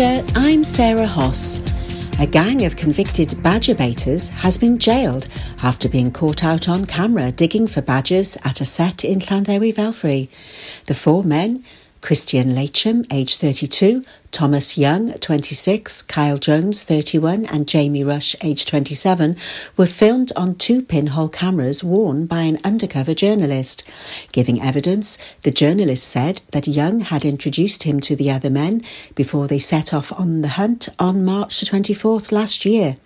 I'm Sarah Hoss. A gang of convicted badger baiters has been jailed after being caught out on camera digging for badgers at a set in Llanddewi Velfrey. The four men, Christian Lacham, age 32, Thomas Young, 26, Kyle Jones, 31, and Jamie Rush, age 27, were filmed on two pinhole cameras worn by an undercover journalist. Giving evidence, the journalist said that Young had introduced him to the other men before they set off on the hunt on March the 24th last year.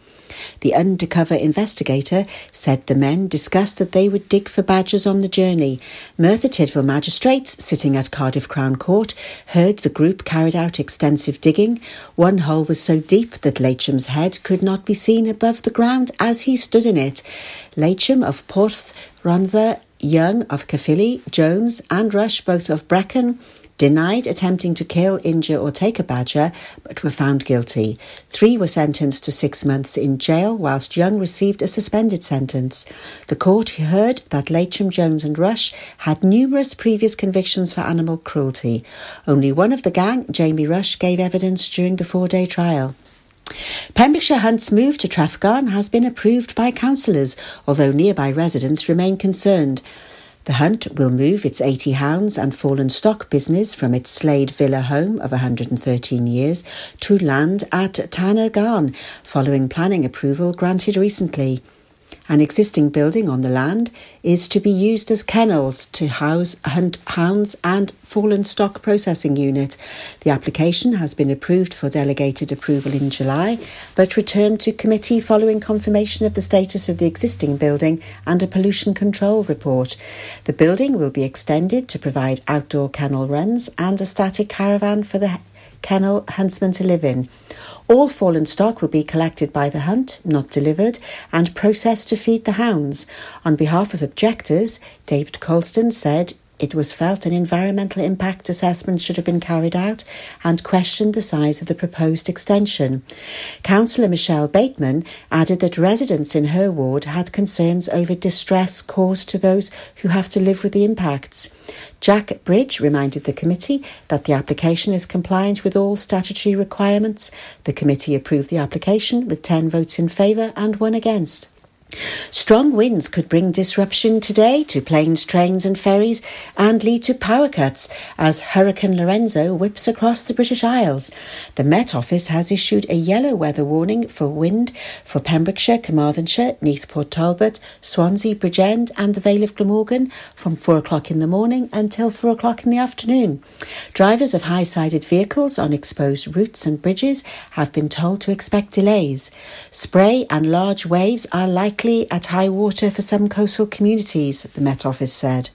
The undercover investigator said the men discussed that they would dig for badgers on the journey. Merthyr Tydfil magistrates sitting at Cardiff Crown Court heard the group carried out extensive digging. One hole was so deep that Lacham's head could not be seen above the ground as he stood in it. Lacham of Porth Rhondda, Young of Caerphilly, Jones and Rush, both of Brecon, denied attempting to kill, injure, or take a badger, but were found guilty. Three were sentenced to six months in jail, whilst Young received a suspended sentence. The court heard that Lacham, Jones, and Rush had numerous previous convictions for animal cruelty. Only one of the gang, Jamie Rush, gave evidence during the four day trial. Pembrokeshire Hunt's move to Trafgarn has been approved by councillors, although nearby residents remain concerned. The Hunt will move its 80 hounds and fallen stock business from its Slade Villa home of 113 years to land at Tanner Garn, following planning approval granted recently. An existing building on the land is to be used as kennels to house hunt hounds and fallen stock processing unit. The application has been approved for delegated approval in July, but returned to committee following confirmation of the status of the existing building and a pollution control report. The building will be extended to provide outdoor kennel runs and a static caravan for the kennel huntsmen to live in. All fallen stock will be collected by the hunt, not delivered, and processed to feed the hounds. On behalf of objectors, David Colston said it was felt an environmental impact assessment should have been carried out and questioned the size of the proposed extension. Councillor Michelle Bateman added that residents in her ward had concerns over distress caused to those who have to live with the impacts. Jack Bridge reminded the committee that the application is compliant with all statutory requirements. The committee approved the application with 10 votes in favour and one against. Strong winds could bring disruption today to planes, trains, and ferries and lead to power cuts as Hurricane Lorenzo whips across the British Isles. The Met Office has issued a yellow weather warning for wind for Pembrokeshire, Carmarthenshire, Neath Port Talbot, Swansea, Bridgend, and the Vale of Glamorgan from 4 o'clock in the morning until 4 o'clock in the afternoon. Drivers of high sided vehicles on exposed routes and bridges have been told to expect delays. Spray and large waves are likely at high water for some coastal communities, the Met Office said.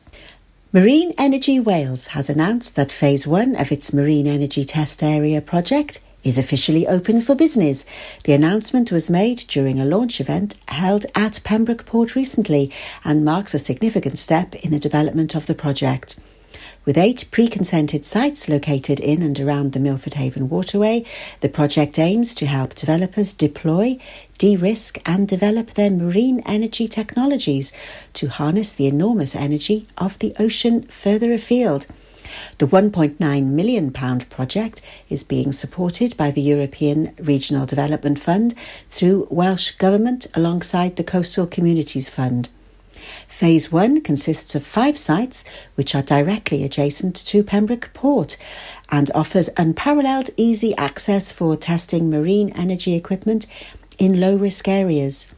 Marine Energy Wales has announced that Phase 1 of its Marine Energy Test Area project is officially open for business. The announcement was made during a launch event held at Pembroke Port recently and marks a significant step in the development of the project. With eight pre consented sites located in and around the Milford Haven waterway, the project aims to help developers deploy, de risk, and develop their marine energy technologies to harness the enormous energy of the ocean further afield. The £1.9 million project is being supported by the European Regional Development Fund through Welsh Government alongside the Coastal Communities Fund. Phase 1 consists of five sites which are directly adjacent to Pembroke Port and offers unparalleled easy access for testing marine energy equipment in low risk areas.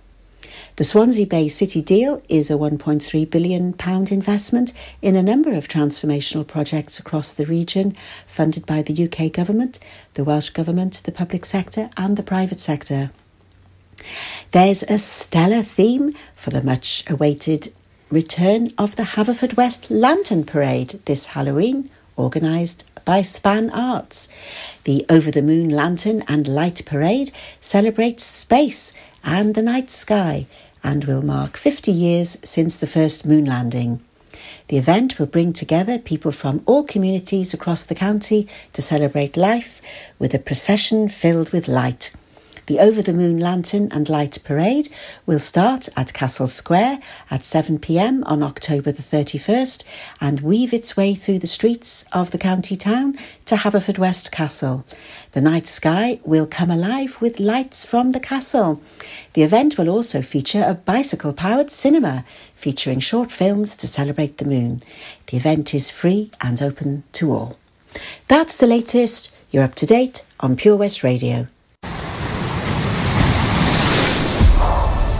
The Swansea Bay City deal is a £1.3 billion investment in a number of transformational projects across the region, funded by the UK Government, the Welsh Government, the public sector, and the private sector. There's a stellar theme for the much awaited return of the Haverfordwest Lantern Parade this Halloween, organised by Span Arts. The Over the Moon Lantern and Light Parade celebrates space and the night sky and will mark 50 years since the first moon landing. The event will bring together people from all communities across the county to celebrate life with a procession filled with light. The Over the Moon Lantern and Light Parade will start at Castle Square at 7pm on October the 31st and weave its way through the streets of the county town to Haverfordwest Castle. The night sky will come alive with lights from the castle. The event will also feature a bicycle powered cinema featuring short films to celebrate the moon. The event is free and open to all. That's the latest. You're up to date on Pure West Radio.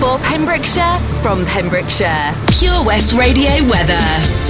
For Pembrokeshire, from Pembrokeshire. Pure West Radio weather.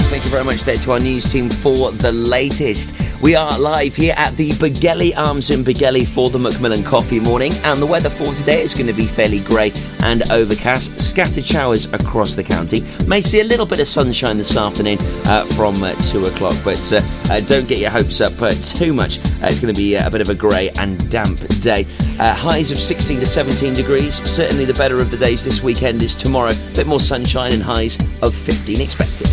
Thank you very much there to our news team for the latest. We are live here at the Begelly Arms in Begelly for the Macmillan Coffee Morning, and the weather for today is going to be fairly grey and overcast. Scattered showers across the county. May see a little bit of sunshine this afternoon uh, from uh, 2 o'clock, but uh, uh don't get your hopes up uh, too much. Uh, it's going to be a bit of a grey and damp day. highs of 16 to 17 degrees. Certainly the better of the days this weekend is tomorrow. A bit more sunshine and highs of 15 expected.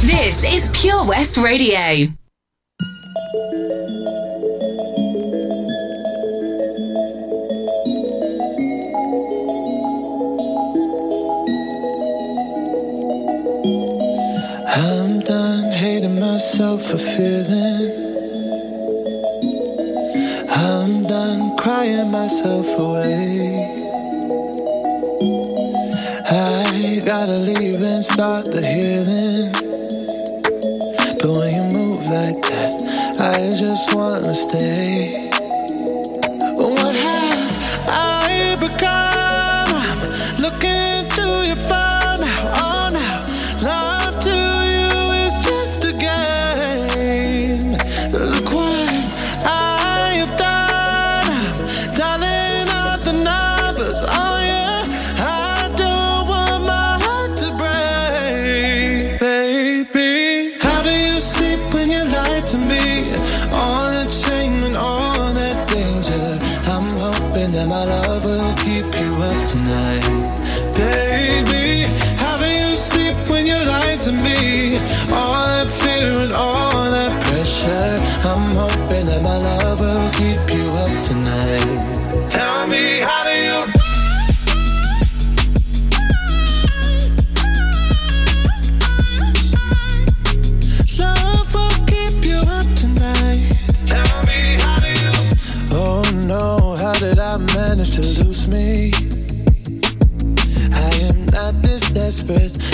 This is Pure West Radio. I'm done hating myself for feeling. I'm done crying myself away. Gotta leave and start the healing. But when you move like that, I just wanna stay. What have I become?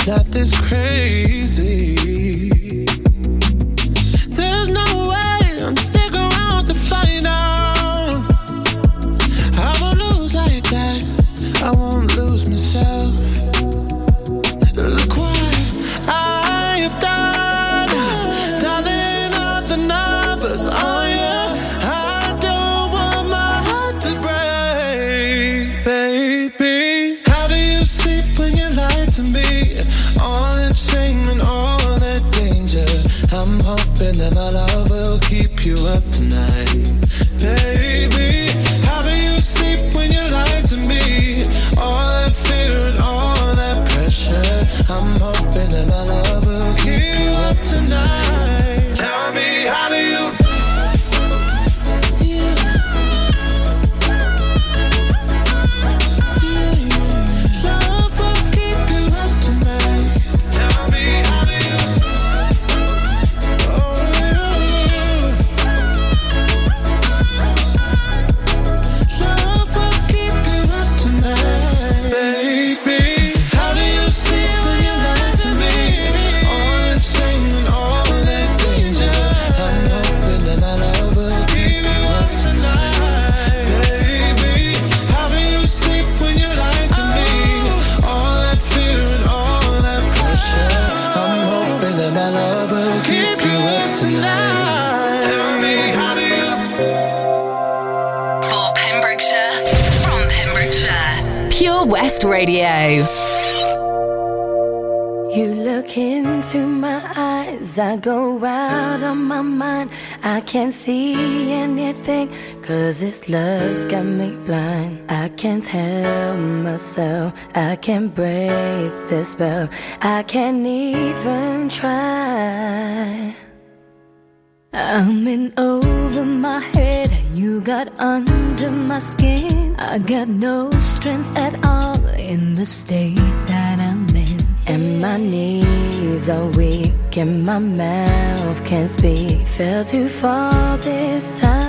Not this crazy. You look into my eyes, I go out of my mind. I can't see anything, cause this love's got me blind. I can't help myself, I can't break the spell, I can't even try. I'm in over my head, you got under my skin. I got no strength at all in the state that. And my knees are weak, and my mouth can't speak. Fell too far this time.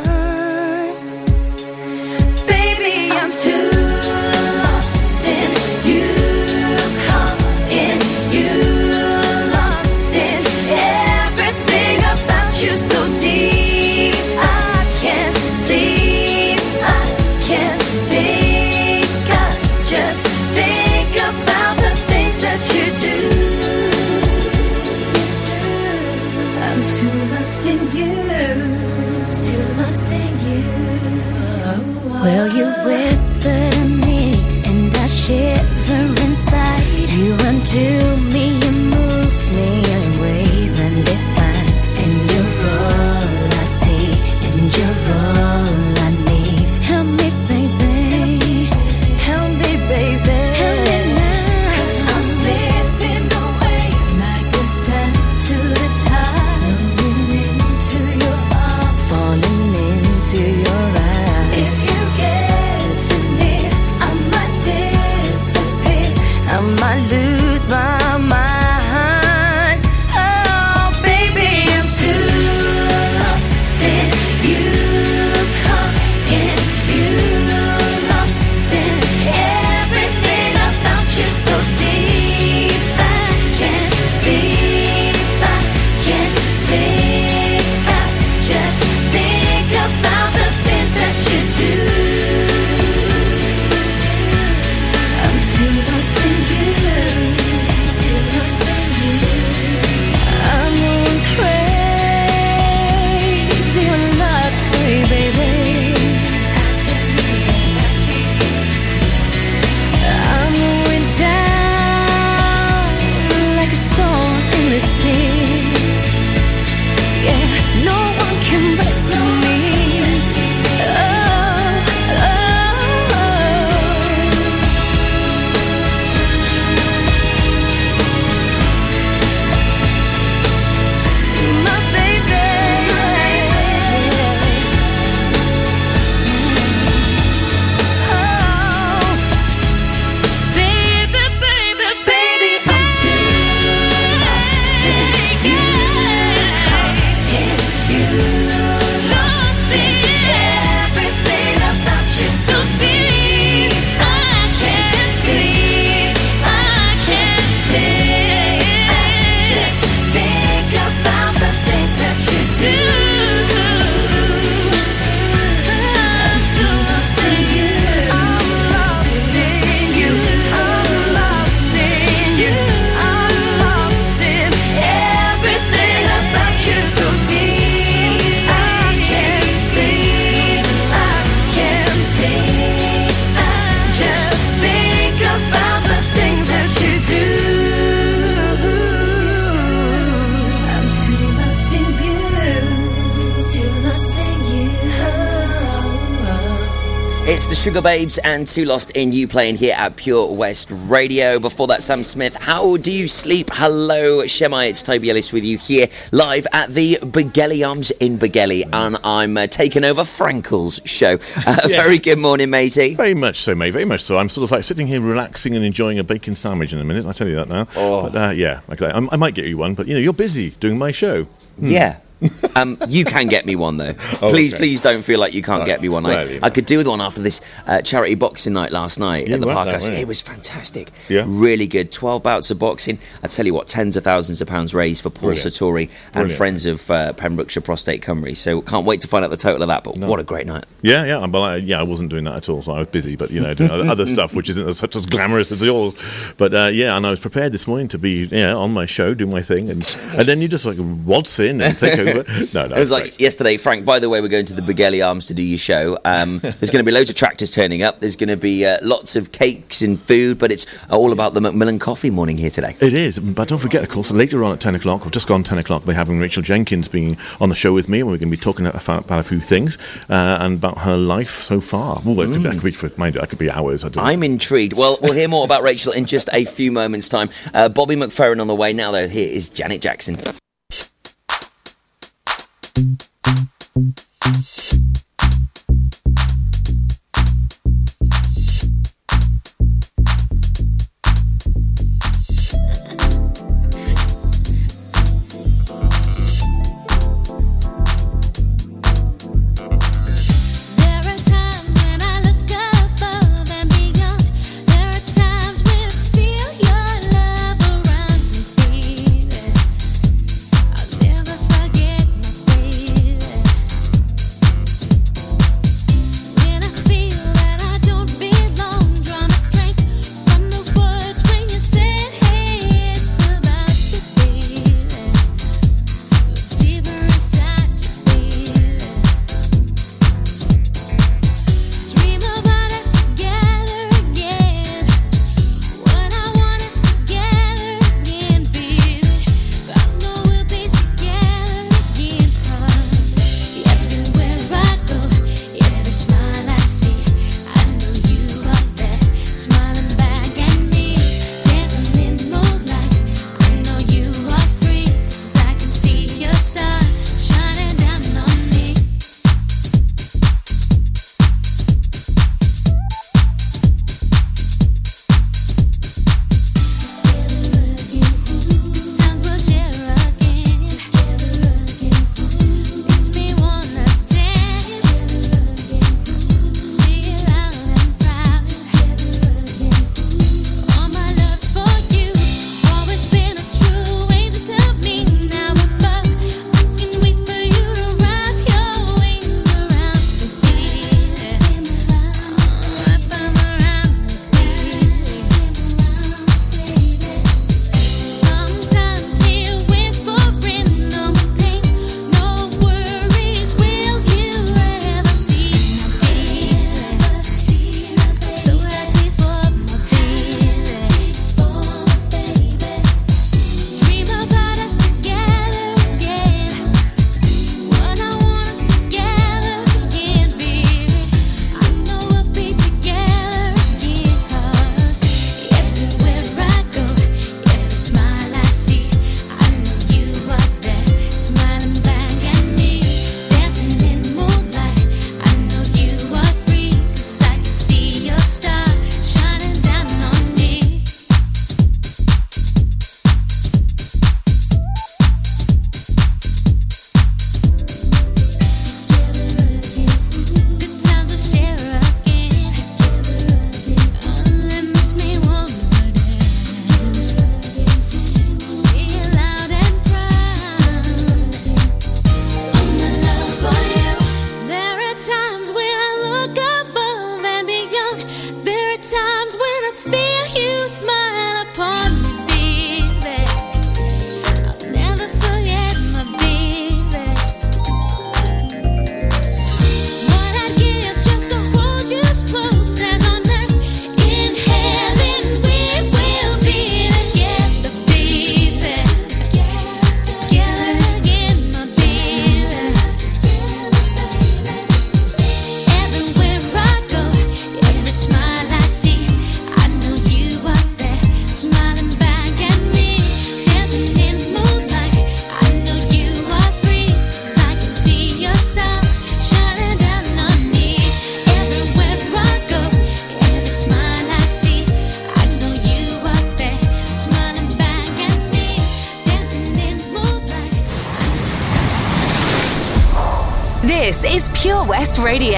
It's the Sugababes and Too Lost in You playing here at Pure West Radio. Before that, Sam Smith, How Do You Sleep? Hello, Shemai, it's Toby Ellis with you here live at the Begelly Arms in Begelly, and I'm uh, taking over Frankel's show. Uh, Very good morning, matey. Very much so, mate. Very much so. I'm sort of like sitting here relaxing and enjoying a bacon sandwich in a minute. I'll tell you that now. Oh. But uh, yeah, like. I, I might get you one, but you know, you're busy doing my show. Yeah. Um, you can get me one though. Oh, please, okay. please don't feel like you can't get me one. I, I could do with one after this uh, charity boxing night last night You at the park. there, I said, weren't you? it was fantastic. Yeah. really good. Twelve bouts of boxing. I tell you what, tens of thousands of pounds raised for Paul Brilliant. Satori and Brilliant. friends of uh, Pembrokeshire Prostate Cymru. So can't wait to find out the total of that. But what a great night! Yeah, yeah. Well, I, yeah, I wasn't doing that at all, so I was busy. But you know, doing other stuff which isn't as, such as glamorous as yours. But uh, yeah, and I was prepared this morning to be yeah on my show, do my thing, and and then you just like waltz in and take a No, no. It was like yesterday, Frank. By the way, we're going to the Begelly Arms to do your show. Um, there's going to be loads of tractors turning up. There's going to be uh, lots of cakes and food, but it's all about the Macmillan Coffee morning here today. It is, but don't forget, of course, later on at ten o'clock, We've just gone ten o'clock, we're having Rachel Jenkins being on the show with me, and we're going to be talking about, about a few things uh, and about her life so far. Well, that could, be for mind, that could be hours. I am intrigued. Well, we'll hear more about Rachel in just a few moments' time. Uh, Bobby McFerrin on the way. Now, though, here is Janet Jackson. Thank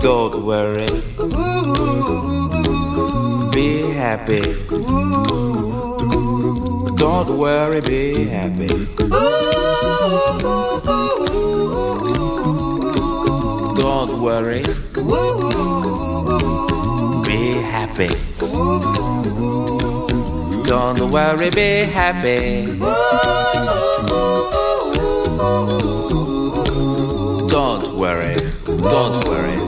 Don't worry. Be happy. Don't worry, be happy. Don't worry. Be happy. Don't worry, be happy. Don't worry. Don't worry.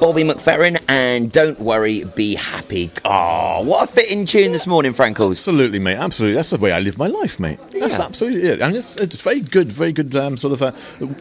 Bobby McFerrin and Don't Worry, Be Happy. Oh, what a fitting tune this morning, Frankles. Absolutely, mate. Absolutely. That's the way I live my life, mate. That's Yeah. absolutely it. And it's, it's very good, very good um, sort of a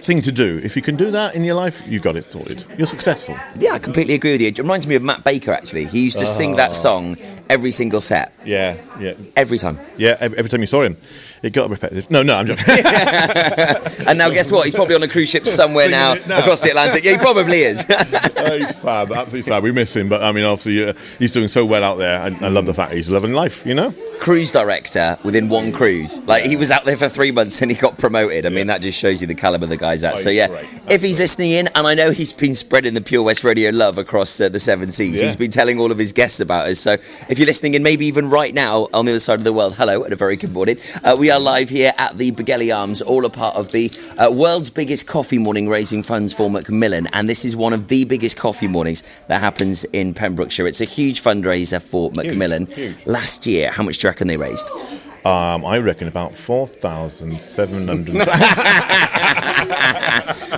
thing to do. If you can do that in your life, you've got it sorted. You're successful. Yeah, I completely agree with you. It reminds me of Matt Baker, actually. He used to sing that song every single set, Yeah, yeah. every time. Yeah, every, every time you saw him, it got repetitive. No, no, I'm joking. And now, guess what? He's probably on a cruise ship somewhere now, across the Atlantic. Yeah, he probably is. Oh, he's fab, absolutely fab. We miss him, but I mean, obviously, uh, he's doing so well out there. I, I love the fact he's loving life, you know? cruise director within one cruise. Like he was out there for three months and he got promoted. I mean, that just shows you the caliber the guy's at. Oh, so yeah, if he's listening in, and I know he's been spreading the Pure West Radio love across uh, the seven seas. Yeah. He's been telling all of his guests about us. So if you're listening in, maybe even right now on the other side of the world, hello and a very good morning. Uh, we are live here at the Begelly Arms, all a part of the uh, world's biggest coffee morning, raising funds for Macmillan. And this is one of the biggest coffee mornings that happens in Pembrokeshire. It's a huge fundraiser for Macmillan. huge. Last year, how much do you reckon they raised? Um, I reckon about 4,700.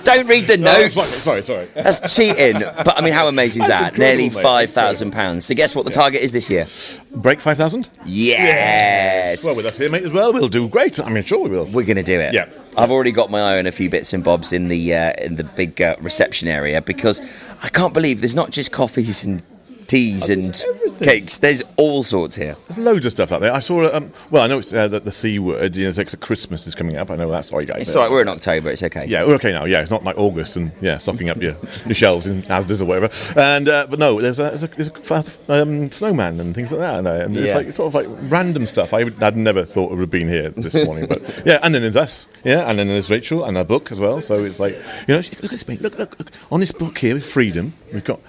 Don't read the No, notes. sorry, sorry, sorry. That's cheating. But I mean, how amazing is That's that? Nearly mate. five thousand pounds. So guess what the target is this year? Break 5,000? Yes. Well, with us here, mate, as well. We'll do great. I mean, sure we will. We're gonna do it. Yeah. I've already got my eye on a few bits and bobs in the uh, in the big uh, reception area because I can't believe there's not just coffees and teas and cakes. There's all sorts here. There's loads of stuff out there. I saw. Um, well, I know it's uh, the, the C word. You know, it's like Christmas is coming up. I know that's why you guys. It's all right. We're in October. It's okay. Yeah, we're okay now. Yeah, it's not like August and yeah, stocking up your, your shelves in Asda's or whatever. And uh, but no, there's a, there's a, there's a um, snowman and things like that. And, and it's Yeah. like it's sort of like random stuff. I would, I'd never thought it would have been here this morning, but yeah. And then there's us, yeah, and then there's Rachel and her book as well. So it's like you know, look at this, mate. Look, look, look on this book here, with Freedom. We've got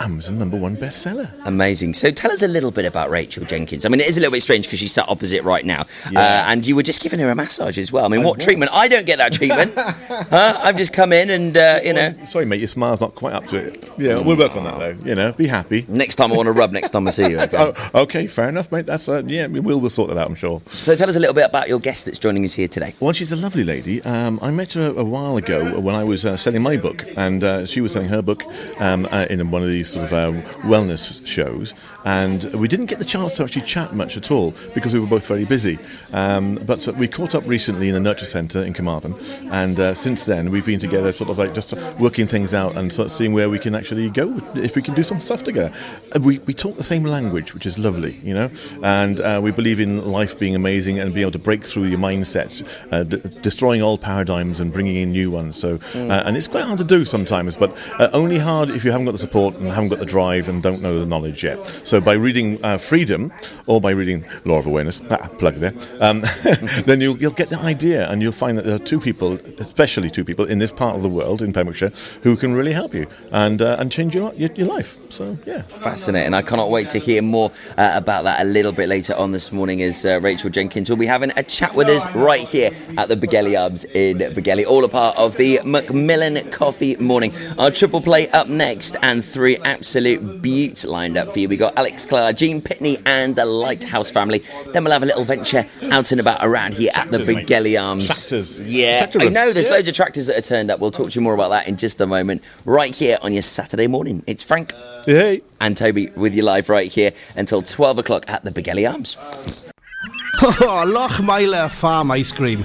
Amazon number one bestseller. Amazing. So tell us a little bit about Rachel Jenkins. I mean, it is a little bit strange because she's sat opposite right now, uh, and you were just giving her a massage as well. I mean, what treatment? I don't get that treatment. huh? I've just come in and uh, you know. Sorry, mate, your smile's not quite up to it. Yeah, we'll work on that though. You know, be happy. Next time I want to rub. Next time I see you. okay? Oh, okay, fair enough, mate. That's uh, yeah, we will. We'll sort that out. I'm sure. So tell us a little bit about your guest that's joining us here today. Well, she's a lovely lady. Um, I met her a, a while ago when I was uh, selling my book, and uh, she was selling her book um, uh, in one of these sort of uh, wellness shows. And we didn't get the chance to actually chat much at all because we were both very busy. Um, but uh, we caught up recently in the Nurture Centre in Carmarthen, and uh, since then we've been together, sort of like just working things out and sort of seeing where we can actually go if we can do some stuff together. We, we talk the same language, which is lovely, you know, and uh, we believe in life being amazing and being able to break through your mindsets, uh, d- destroying old paradigms and bringing in new ones. So, uh, and it's quite hard to do sometimes, but uh, only hard if you haven't got the support and haven't got the drive and don't know the knowledge yet. So, by reading uh, Freedom or by reading Law of Awareness, ah, plug there, um, then you'll, you'll get the idea and you'll find that there are two people, especially two people in this part of the world, in Pembrokeshire, who can really help you and uh, and change your, your your life. So, yeah. Fascinating. I cannot wait to hear more uh, about that a little bit later on this morning as uh, Rachel Jenkins will be having a chat with us right here at the Begelly Arms in Begelly, all a part of the Macmillan Coffee Morning. Our triple play up next and three absolute beauts lined up for you. We got Alex Clark, Gene Pitney and the Lighthouse family. Then we'll have a little venture out and about around here at the Tractors, mate. Begelly Arms. Tractors. Yeah, Tractor I know there's Yeah. loads of tractors that are turned up. We'll talk to you more about that in just a moment. Right here on your Saturday morning. It's Frank Hey. and Toby with you live right here until 12 o'clock at the Begelly Arms. Oh, Lochmeyler Farm Ice Cream.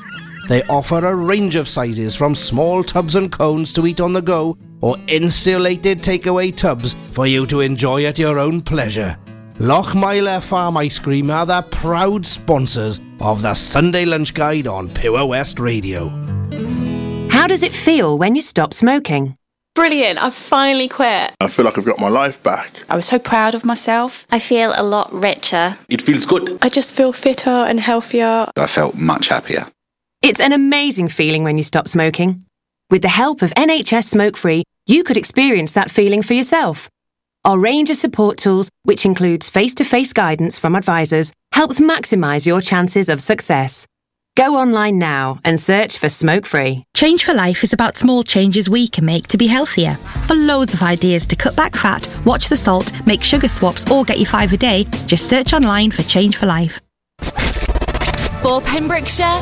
They offer a range of sizes from small tubs and cones to eat on the go or insulated takeaway tubs for you to enjoy at your own pleasure. Lochmeyler Farm Ice Cream are the proud sponsors of the Sunday Lunch Guide on Pure West Radio. How does it feel when you stop smoking? Brilliant, I've finally quit. I feel like I've got my life back. I was so proud of myself. I feel a lot richer. It feels good. I just feel fitter and healthier. I felt much happier. It's an amazing feeling when you stop smoking. With the help of NHS Smoke Free, you could experience that feeling for yourself. Our range of support tools, which includes face to face guidance from advisors, helps maximise your chances of success. Go online now and search for Smoke Free. Change for Life is about small changes we can make to be healthier. For loads of ideas to cut back fat, watch the salt, make sugar swaps, or get you five a day, just search online for Change for Life. For Pembrokeshire,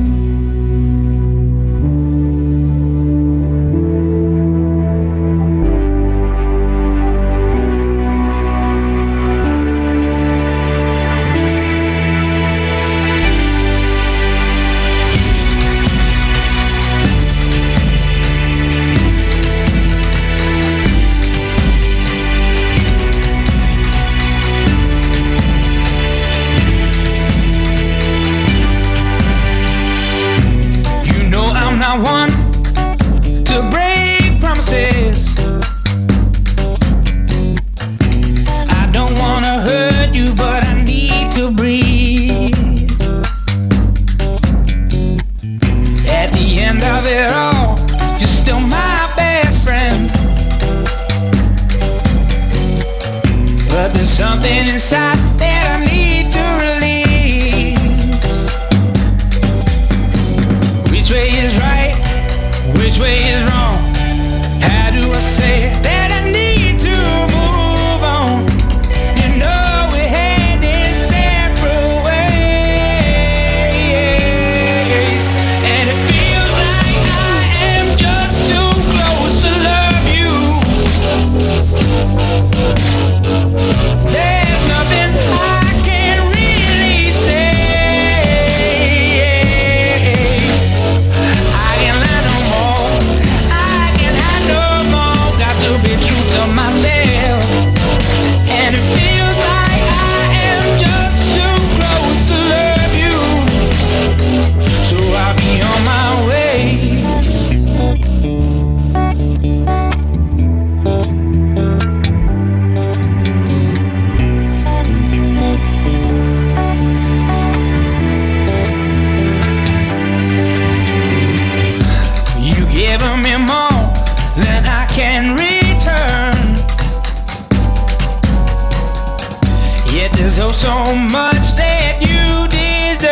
so much that you deserve.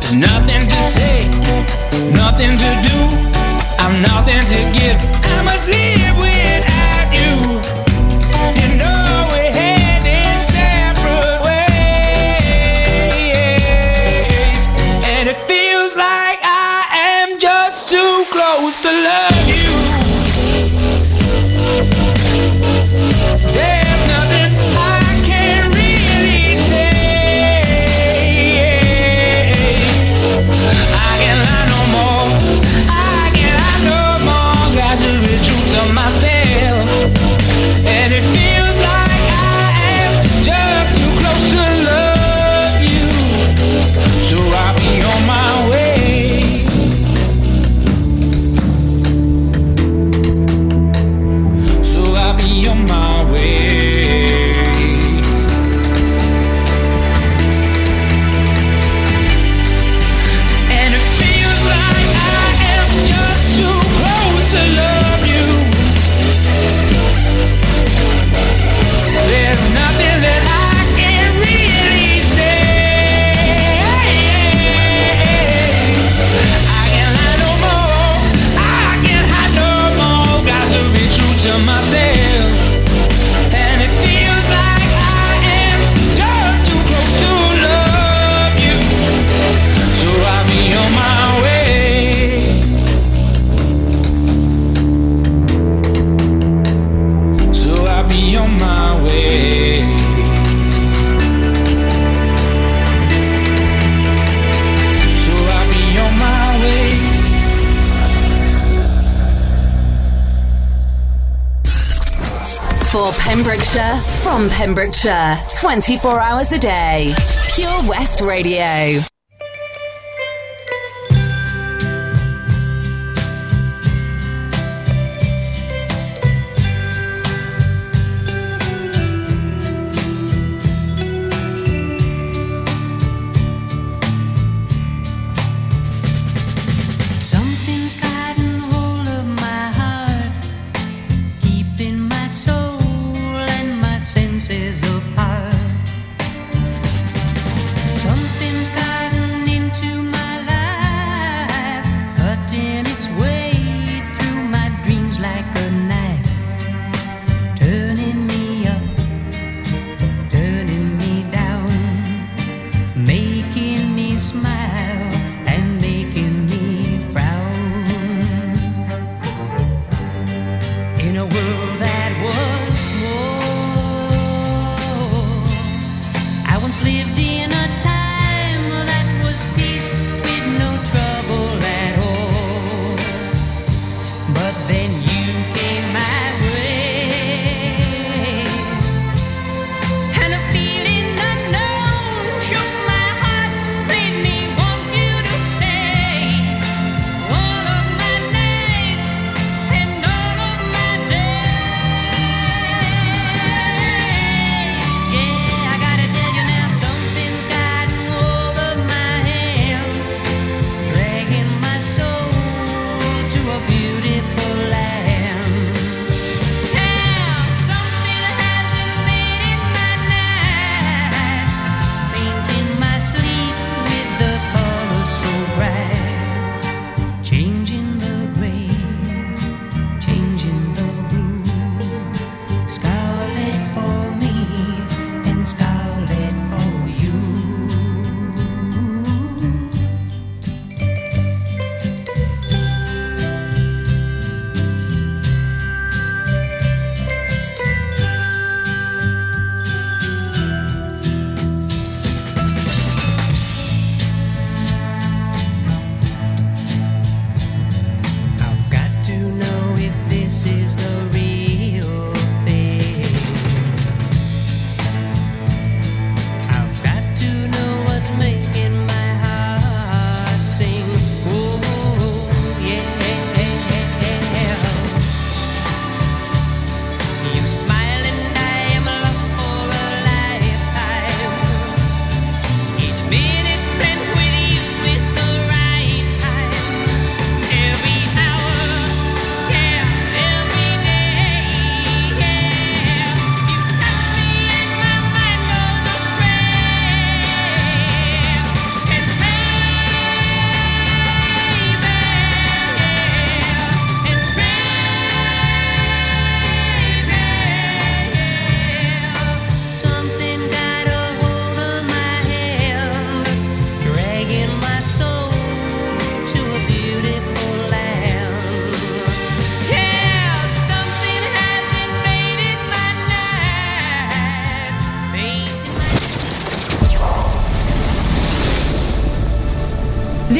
There's nothing to say, nothing to do. on my way. For Pembrokeshire, from Pembrokeshire, 24 hours a day. Pure West Radio.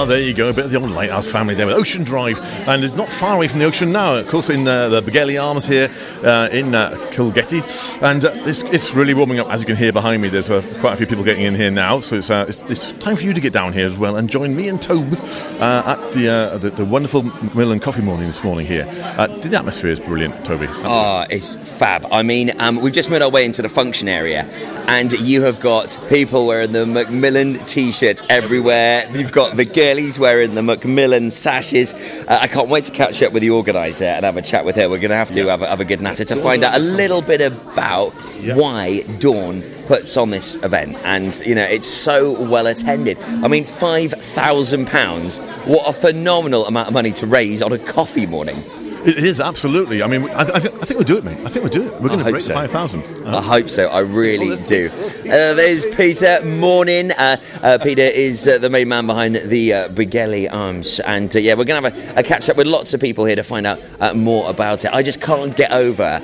Ah, there you go. A bit of the old Lighthouse family there with Ocean Drive. And it's not far away from the ocean now. Of course, in uh, the Begelly Arms here uh, in uh, Kilgetty. And uh, it's, it's really warming up, as you can hear behind me. There's uh, quite a few people getting in here now. So it's, uh, it's, it's time for you to get down here as well and join me and Tobe at the, the, the wonderful Macmillan Coffee Morning this morning here. The atmosphere is brilliant, Toby. Ah, it's fab. I mean, um, we've just made our way into the function area, and you have got people wearing the Macmillan t-shirts everywhere. You've got the girlies wearing the Macmillan sashes. Uh, I can't wait to catch up with the organizer and have a chat with her. We're going to have to have, a, have a good natter to find out a little bit about why Dawn puts on this event, and you know it's so well attended. I mean, five thousand pounds. What a phenomenal amount of money to raise on a coffee morning. It is, absolutely. I mean, I, th- I, th- I think we'll do it, mate. I think we'll do it. We're going to break so. the 5,000. I hope so. I really do. Uh, there's Peter. Morning. Uh, uh, Peter is uh, the main man behind the uh, Arms, and uh, yeah, we're going to have a, a catch up with lots of people here to find out uh, more about it. I just can't get over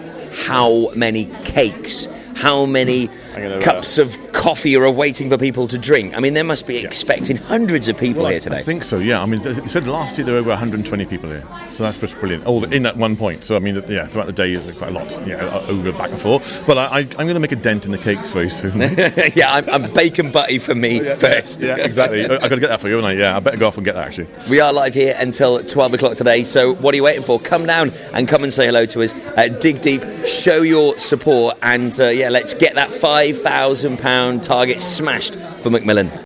how many cakes, how many gonna, uh, cups of coffee are waiting for people to drink. I mean, they must be expecting hundreds of people Well, I- here today. I think so. Yeah. I mean, he said last year there were over 120 people here, so that's pretty brilliant. All in at one point. So I mean, yeah, throughout the day, quite a lot. Yeah, uh, over back and forth. But I, I'm going to make a dent in the cakes very soon. yeah, I'm, I'm bacon butty for me first. yeah, exactly. I, got to get that for you, haven't I? Yeah, I better go off and get that actually. We are live here until 12 o'clock today, so what are you waiting for? Come down and come and say hello to us. Uh, dig deep, show your support, and uh, yeah, let's get that £5,000 target smashed for Macmillan.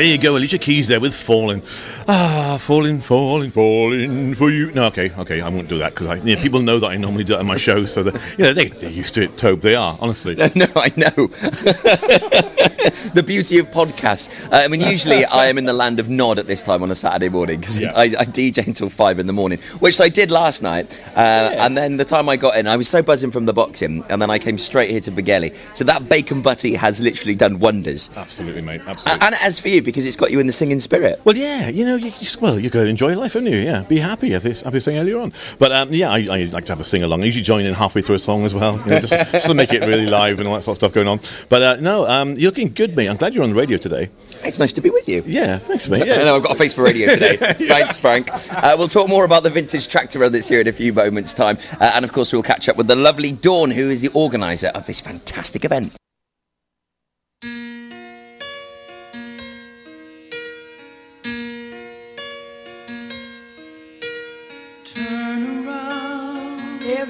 There you go, Alicia Keys there with Falling. Ah, falling, falling, falling for you. No, okay, okay, I won't do that because you know, people know that I normally do it on my show, so that, you know, they, they're used to it, Tobe. They are, honestly. No, I know. the beauty of podcasts. Uh, I mean, usually I am in the land of nod at this time on a Saturday morning because Yeah. I, I DJ until five in the morning, which I did last night. Uh, And then the time I got in, I was so buzzing from the boxing, and then I came straight here to Begelly. So that bacon butty has literally done wonders. Absolutely, mate. Absolutely. And as for you, because it's got you in the singing spirit. Well, yeah, you know, you just, well, you to enjoy life, haven't you? Yeah, be happy, as I was saying earlier on. But um, yeah, I, I like to have a sing along. I usually join in halfway through a song as well, you know, just, just to make it really live and all that sort of stuff going on. But uh, no, um, you're looking good, mate. I'm glad you're on the radio today. It's nice to be with you. Yeah, thanks, mate. I Yeah. know I've got a face for radio today. Thanks, Frank. Uh, we'll talk more about the vintage tractor run that's here in a few moments' time, uh, and of course we'll catch up with the lovely Dawn, who is the organizer of this fantastic event.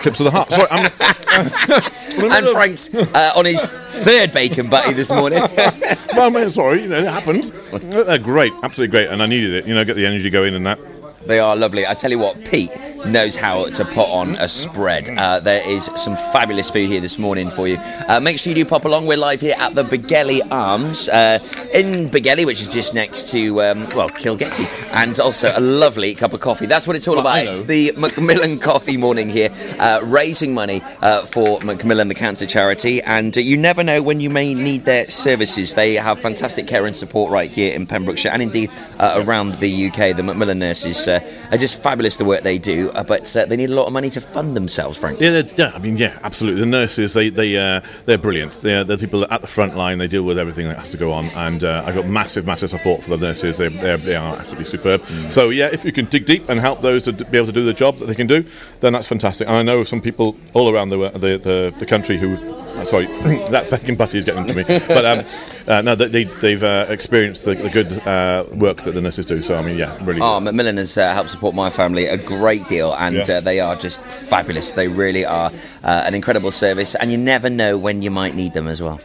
Eclipse of the Heart. Sorry, I'm, and Frank's uh, on his third bacon butty this morning. well, mate, sorry, you know, it happens. They're great, absolutely great, and I needed it. You know, get the energy going and that. They are lovely. I tell you what, Pete knows how to put on a spread. Uh, there is some fabulous food here this morning for you. Uh, make sure you do pop along. We're live here at the Begelly Arms uh, in Begelly, which is just next to, um, well, Kilgetty, and also a lovely cup of coffee. That's what it's all Well, about. It's the Macmillan Coffee Morning here, uh, raising money uh, for Macmillan, the cancer charity. And uh, you never know when you may need their services. They have fantastic care and support right here in Pembrokeshire and indeed uh, around the UK. The Macmillan nurses uh, are just fabulous the work they do, uh, but uh, they need a lot of money to fund themselves, Frank. Yeah, yeah. I mean, yeah, absolutely. The nurses, they they uh, they're brilliant. They're the people at the front line. They deal with everything that has to go on, and uh, I got massive, massive support for the nurses. They they're, absolutely superb. So yeah, if you can dig deep and help those to be able to do the job that they can do, then that's fantastic. And I know some people all around the the, the, the country who. uh, Sorry, that bacon butty is getting to me. But um, uh, no, they, they, they've uh, experienced the, the good uh, work that the nurses do. So I mean, yeah, really. Oh, Macmillan has uh, helped support my family a great deal, and Yeah. uh, they are just fabulous. They really are uh, an incredible service, and you never know when you might need them as well.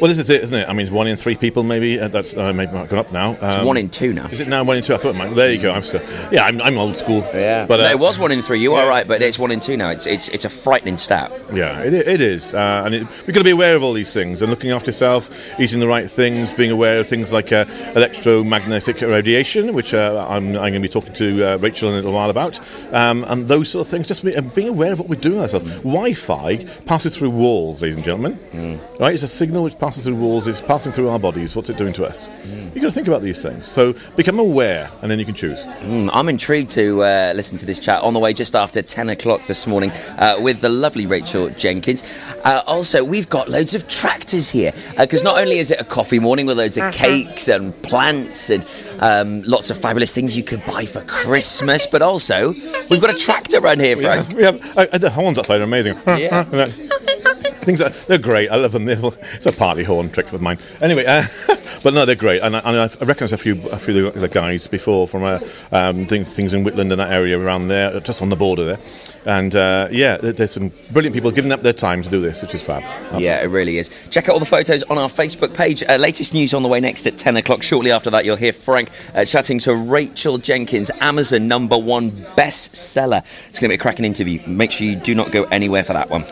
Well, this is it, isn't it? I mean, it's one in three people, maybe. Uh, that's uh, maybe might gone up now. It's one in two now. Is it now one in two? I thought it might. There you go. I'm still. Yeah, I'm, I'm old school. Yeah, but but uh, it was one in three. You are right, but it's one in two now. It's it's it's a frightening stat. Yeah, it, it is, uh, and it, we've got to be aware of all these things and looking after yourself, eating the right things, being aware of things like uh, electromagnetic radiation, which uh, I'm, I'm going to be talking to uh, Rachel in a little while about, um, and those sort of things. Just be, uh, being aware of what we're doing with ourselves. Wi-Fi passes through walls, ladies and gentlemen. Right, it's a signal which passes through walls. It's passing through our bodies. What's it doing to us? You've got to think about these things. So become aware, and then you can choose. Mm, I'm intrigued to uh, listen to this chat on the way just after 10 o'clock this morning uh, with the lovely Rachel Jenkins. Uh, also, we've got loads of tractors here because not only is it a coffee morning with loads of cakes and plants and um, lots of fabulous things you could buy for Christmas, but also we've got a tractor around here, We Frank. have, we have uh, the horns outside are amazing. Yeah. Things are, they're great. I love them. They're- It's a party horn trick with mine. Anyway, uh, but no, they're great. And I, and I recognise a few a few of the guys before from uh, um, things, things in Whitland and that area around there, just on the border there. And uh, yeah, there's some brilliant people giving up their time to do this, which is fab. Yeah, it really is. Check out all the photos on our Facebook page. Uh, latest news on the way next at 10 o'clock. Shortly after that, you'll hear Frank uh, chatting to Rachel Jenkins, Amazon number one bestseller. It's going to be a cracking interview. Make sure you do not go anywhere for that one.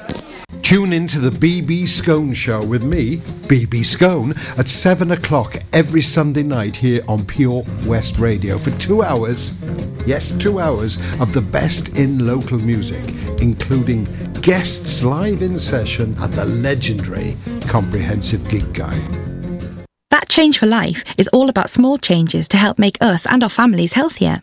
Tune in to the BB Scone Show with me, BB Scone, at 7 o'clock every Sunday night here on Pure West Radio for two hours. Yes, two hours of the best in local music, including guests live in session and the legendary Comprehensive Gig Guide. That Change for Life is all about small changes to help make us and our families healthier.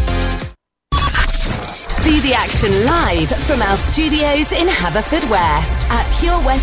See the action live from our studios in Haverfordwest at Pure West.